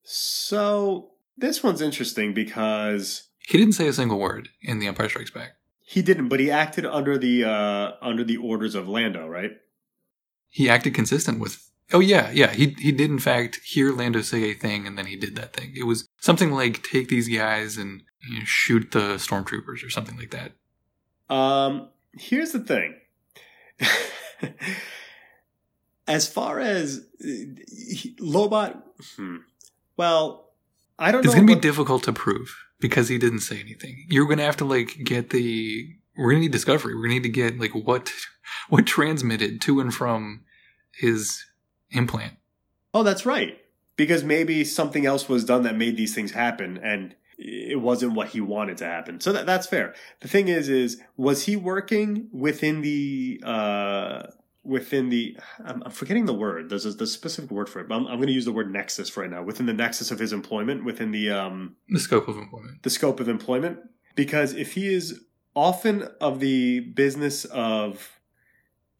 So this one's interesting because He didn't say a single word in The Empire Strikes Back. He didn't, but he acted under the uh under the orders of Lando, right? He acted consistent with. Oh yeah, yeah. He he did in fact hear Lando say a thing, and then he did that thing. It was something like take these guys and you know, shoot the stormtroopers or something like that. Um, here's the thing. as far as uh, Lobot, hmm, well, I don't know. It's gonna be difficult to prove because he didn't say anything. You're gonna have to like get the. We're gonna need discovery. We're gonna need to get like what what transmitted to and from his implant. Oh, that's right. Because maybe something else was done that made these things happen, and it wasn't what he wanted to happen. So that, that's fair. The thing is, is was he working within the uh, within the I'm, I'm forgetting the word. There's a the specific word for it, but I'm, I'm going to use the word nexus right now. Within the nexus of his employment, within the um The scope of employment. the scope of employment, because if he is often of the business of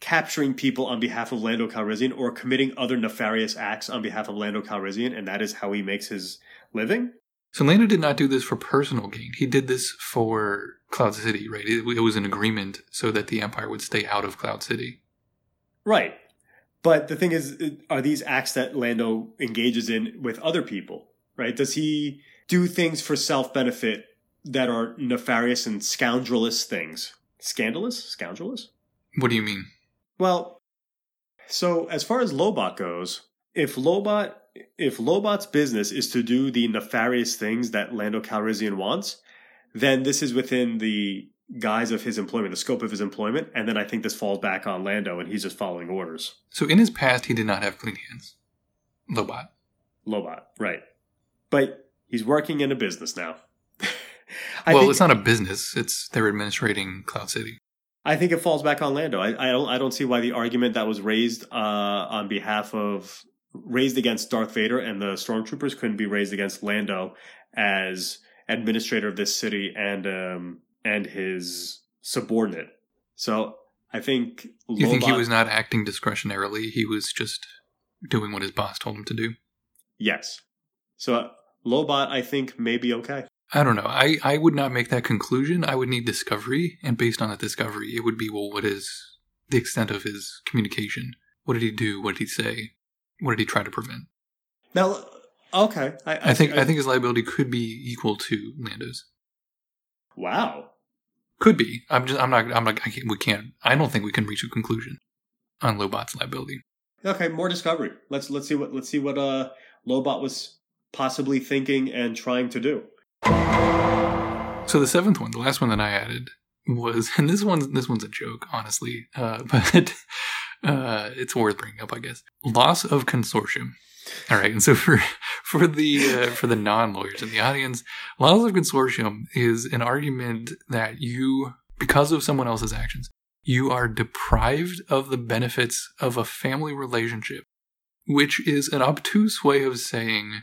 capturing people on behalf of Lando Calrissian or committing other nefarious acts on behalf of Lando Calrissian, and that is how he makes his living. So Lando did not do this for personal gain. He did this for Cloud City, right? It, it was an agreement so that the Empire would stay out of Cloud City. Right. But the thing is, are these acts that Lando engages in with other people, right? Does he do things for self benefit that are nefarious and scoundrelous things? Scandalous? Scoundrelous? What do you mean? Well, so as far as Lobot goes, if Lobot if Lobot's business is to do the nefarious things that Lando Calrissian wants, then this is within the guise of his employment, the scope of his employment, and then I think this falls back on Lando and he's just following orders. So in his past, he did not have clean hands. Lobot. Lobot, right. But he's working in a business now. I well, think, it's not a business. It's they're administrating Cloud City. I think it falls back on Lando. I, I don't I don't see why the argument that was raised uh, on behalf of raised against Darth Vader and the stormtroopers couldn't be raised against Lando as administrator of this city and um and his subordinate. So I think You think he was not acting discretionarily? He was just doing what his boss told him to do. yes. So uh, Lobot, I think, may be okay. I don't know. I, I would not make that conclusion. I would need discovery, and based on that discovery, it would be well, what is the extent of his communication? What did he do? What did he say? What did he try to prevent? Now, okay, I, I think I think his liability could be equal to Lando's. Wow. Could be. I'm just. I'm not. I'm not. I can't, we can't. I don't think we can reach a conclusion on Lobot's liability. Okay, more discovery. Let's let's see what let's see what uh Lobot was possibly thinking and trying to do. So the seventh one, the last one that I added was, and this one's this one's a joke, honestly, uh, but uh, it's worth bringing up, I guess. Loss of consortium. All right, and so for for the uh, for the non lawyers in the audience, loss of consortium is an argument that you, because of someone else's actions, you are deprived of the benefits of a family relationship, which is an obtuse way of saying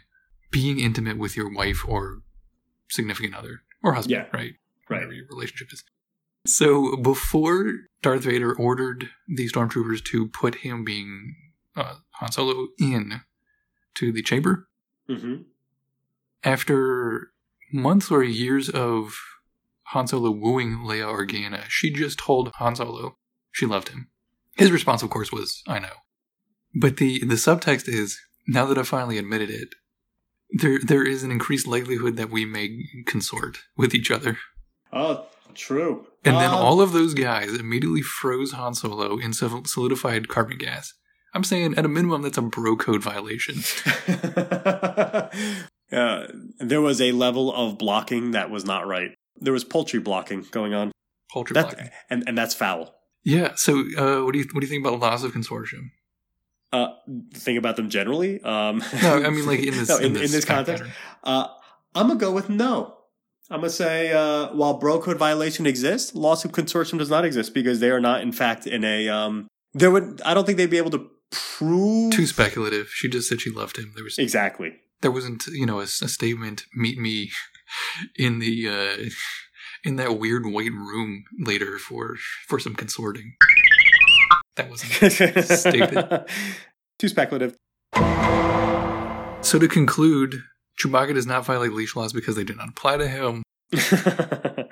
being intimate with your wife or significant other or husband, Yeah. right? Right. Whatever your relationship is. So before Darth Vader ordered the stormtroopers to put him being uh, Han Solo in to the chamber, Mm-hmm. after months or years of Han Solo wooing Leia Organa, she just told Han Solo she loved him. His response, of course, was "I know," but the the subtext is now that I finally admitted it, there there is an increased likelihood that we may consort with each other. Oh, true. And then Um, all of those guys immediately froze Han Solo in solidified carbon gas. I'm saying at a minimum that's a bro code violation. uh, there was a level of blocking that was not right. There was poultry blocking going on. Poultry That, blocking. and and that's foul. Yeah. So uh, what do you what do you think about loss of consortium? Uh, think about them generally. Um, No, I mean like in this no, in, this, this context. Uh, I'm gonna go with no. I'm gonna say uh, while bro code violation exists, of consortium does not exist because they are not, in fact, in a. Um, there would I don't think they'd be able to prove Too speculative. She just said she loved him. There was exactly. there wasn't you know a, a statement. Meet me in the uh, in that weird white room later for for some consorting. That wasn't Stupid. Too speculative. So to conclude, Chewbacca does not violate leash laws because they did not apply to him.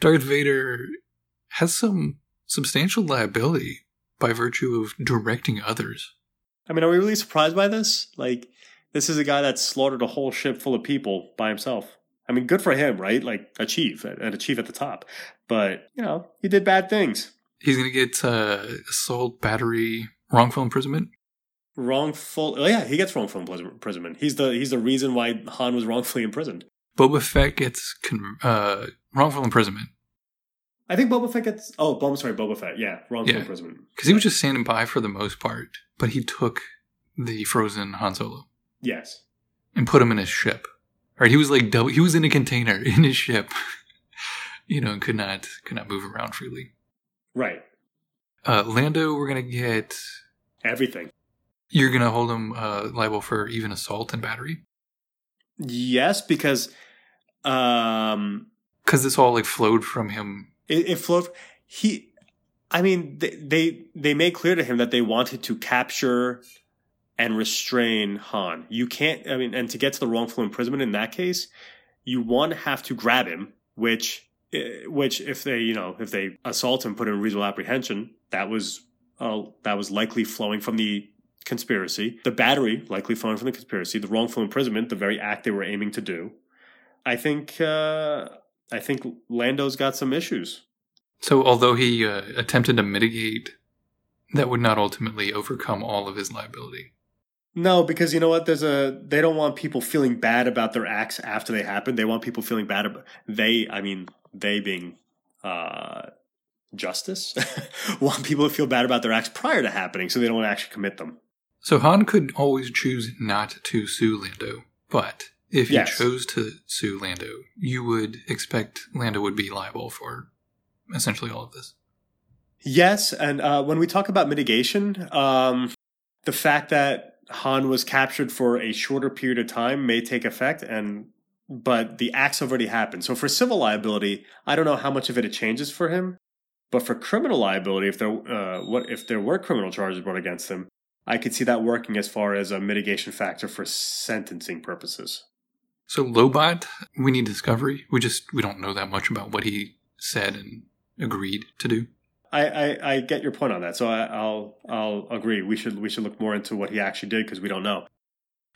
Darth Vader has some substantial liability by virtue of directing others. I mean, are we really surprised by this? Like, this is a guy that slaughtered a whole ship full of people by himself. I mean, good for him, right? Like, achieve and achieve at the top. But you know, he did bad things. He's going to get uh, assault, battery, wrongful imprisonment. Wrongful. Oh yeah, he gets wrongful imprisonment. He's the he's the reason why Han was wrongfully imprisoned. Boba Fett gets con- uh, wrongful imprisonment I think Boba Fett gets. Oh, Boba, sorry, Boba Fett. Yeah, wrong Yeah. imprisonment. because he was just standing by for the most part, but he took the frozen Han Solo Yes. and put him in his ship. Right? He was like double. He was in a container in his ship, you know, and could not could not move around freely. Right. Uh, Lando, we're gonna get. Everything. You're gonna hold him uh, liable for even assault and battery Yes, because um, because this all like flowed from him. It, it flowed. He, I mean, they, they they made clear to him that they wanted to capture and restrain Han. You can't. I mean, and to get to the wrongful imprisonment in that case, you one have to grab him, which eh, which if they you know if they assault him, put him in reasonable apprehension, that was uh, that was likely flowing from the conspiracy. The battery likely flowing from the conspiracy. The wrongful imprisonment, the very act they were aiming to do. I think uh, I think Lando's got some issues. So, although he uh, attempted to mitigate, that would not ultimately overcome all of his liability. No, because you know what? There's a they don't want people feeling bad about their acts after they happen. They want people feeling bad about they. I mean, they being uh, justice want people to feel bad about their acts prior to happening, so they don't actually commit them. So Han could always choose not to sue Lando, but if Yes. chose to sue Lando, you would expect Lando would be liable for essentially all of this. Yes, and uh, when we talk about mitigation, um, the fact that Han was captured for a shorter period of time may take effect, and but the acts have already happened. So for civil liability, I don't know how much of it it changes for him, but for criminal liability, if there uh, what if there were criminal charges brought against him, I could see that working as far as a mitigation factor for sentencing purposes. So Lobot, we need discovery. We just we don't know that much about what he said and agreed to do. I, I, I get your point on that, so I, I'll I'll agree. We should we should look more into what he actually did because we don't know.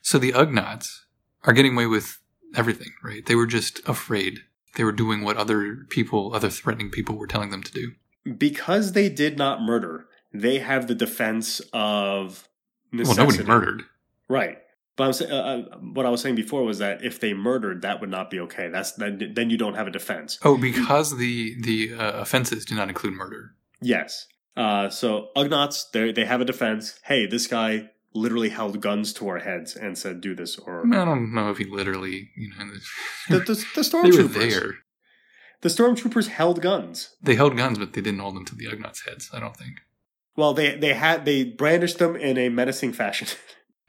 So the Ugnaughts are getting away with everything, right? They were just afraid. They were doing what other people, other threatening people were telling them to do. because they did not murder, they have the defense of Well, necessity. nobody murdered. right? But I'm saying, uh, uh, what I was saying before was that if they murdered, that would not be okay. That's then, then you don't have a defense. Oh, because the the uh, offenses do not include murder. Yes. Uh, so Ugnaughts, they they have a defense. Hey, this guy literally held guns to our heads and said, "Do this," or I don't know if he literally, you know, the, the, the they were stormtroopers. there. The stormtroopers held guns. They held guns, but they didn't hold them to the Ugnaughts' heads. I don't think. Well, they they had they brandished them in a menacing fashion.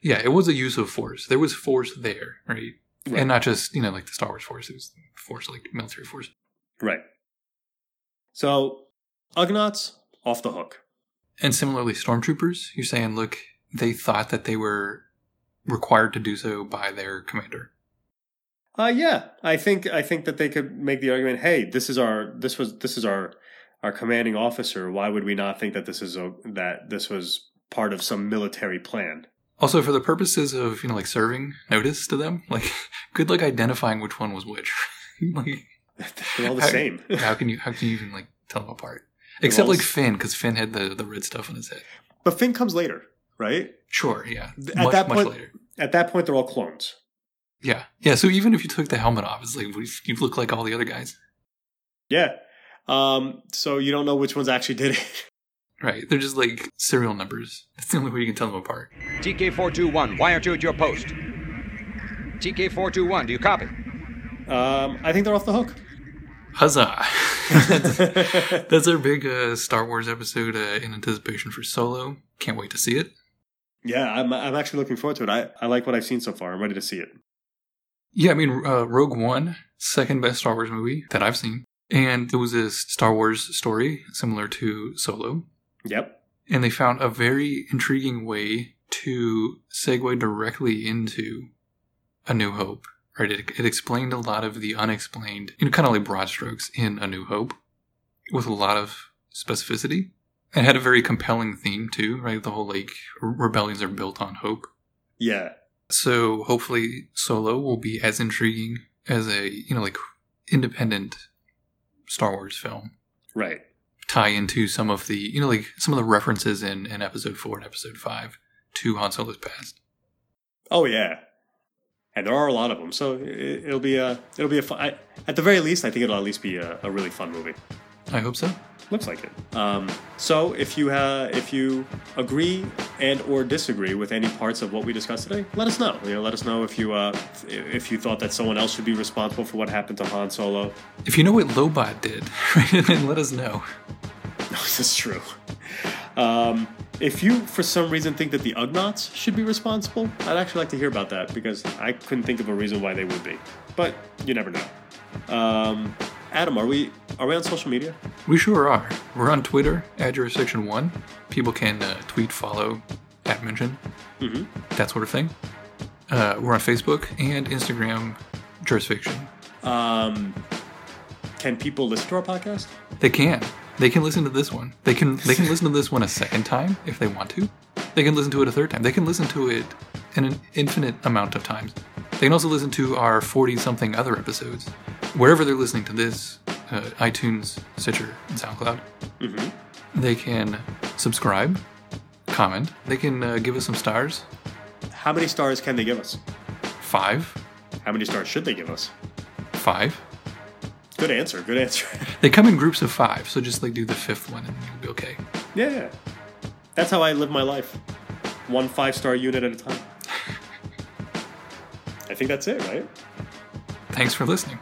Yeah, it was a use of force. There was force there, right? Right. And not just you know like the Star Wars force. It was force like military force. right. So Ugnaughts off the hook. And similarly, stormtroopers. You're saying, look, they thought that they were required to do so by their commander. Uh yeah, I think I think that they could make the argument, hey, this is our this was this is our our commanding officer. Why would we not think that this is a that this was part of some military plan? Also, for the purposes of you know like serving notice to them, like good luck identifying which one was which. like, They're all the How- same. how can you how can you even like tell them apart? Except like Finn, because Finn had the the red stuff on his head. but Finn comes later, right? Sure, yeah, At much that much point- later. At that point they're all clones. Yeah, yeah. So even if you took the helmet off, it's like you look like all the other guys, Yeah. Um so you don't know which ones actually did it. Right? They're just like serial numbers. That's the only way you can tell them apart. TK421, wire to at your post. TK421, do you copy? Um I think they're off the hook. Huzzah! that's, that's our big uh, Star Wars episode uh, in anticipation for Solo. Can't wait to see it. Yeah, I'm I'm actually looking forward to it. I, I like what I've seen so far. I'm ready to see it. Yeah, I mean, uh, Rogue One, second best Star Wars movie that I've seen. And it was a Star Wars story similar to Solo. Yep. And they found a very intriguing way to segue directly into A New Hope. Right? It, it explained a lot of the unexplained, you know, kind of like broad strokes in A New Hope with a lot of specificity. And had a very compelling theme too, right? The whole like rebellions are built on hope. Yeah. So hopefully Solo will be as intriguing as a, you know, like independent Star Wars film. Right. Tie into some of the, you know, like some of the references in, in episode four and episode five to Han Solo's past. Oh yeah, and there are a lot of them. So it, it'll be a it'll be a fun. I, at the very least, I think it'll at least be a, a really fun movie. I hope so. Looks like it. Um, so if you uh, if you agree and or disagree with any parts of what we discussed today, let us know. You know, let us know if you uh, if you thought that someone else should be responsible for what happened to Han Solo. If you know what Lobot did, right, then let us know. This is true. Um, if you, for some reason, think that the Ugnaughts should be responsible, I'd actually like to hear about that because I couldn't think of a reason why they would be. But you never know. Um, Adam, are we are we on social media? We sure are. We're on Twitter at Jurisdiction One. People can uh, tweet, follow, at mention, Mm-hmm. that sort of thing. Uh, we're on Facebook and Instagram, Jurisdiction. Um, can people listen to our podcast? They can. They can listen to this one. They can. They can listen to this one a second time if they want to. They can listen to it a third time. They can listen to it in an infinite amount of times. They can also listen to our forty-something other episodes wherever they're listening to this: uh, iTunes, Stitcher, and SoundCloud. Mm-hmm. They can subscribe, comment. They can uh, give us some stars. How many stars can they give us? Five, How many stars should they give us? five. Good answer. Good answer. They come in groups of five, so just like do the fifth one and you'll be okay. yeah, yeah. That's how I live my life. One five star unit at a time. I think that's it, right? Thanks for listening.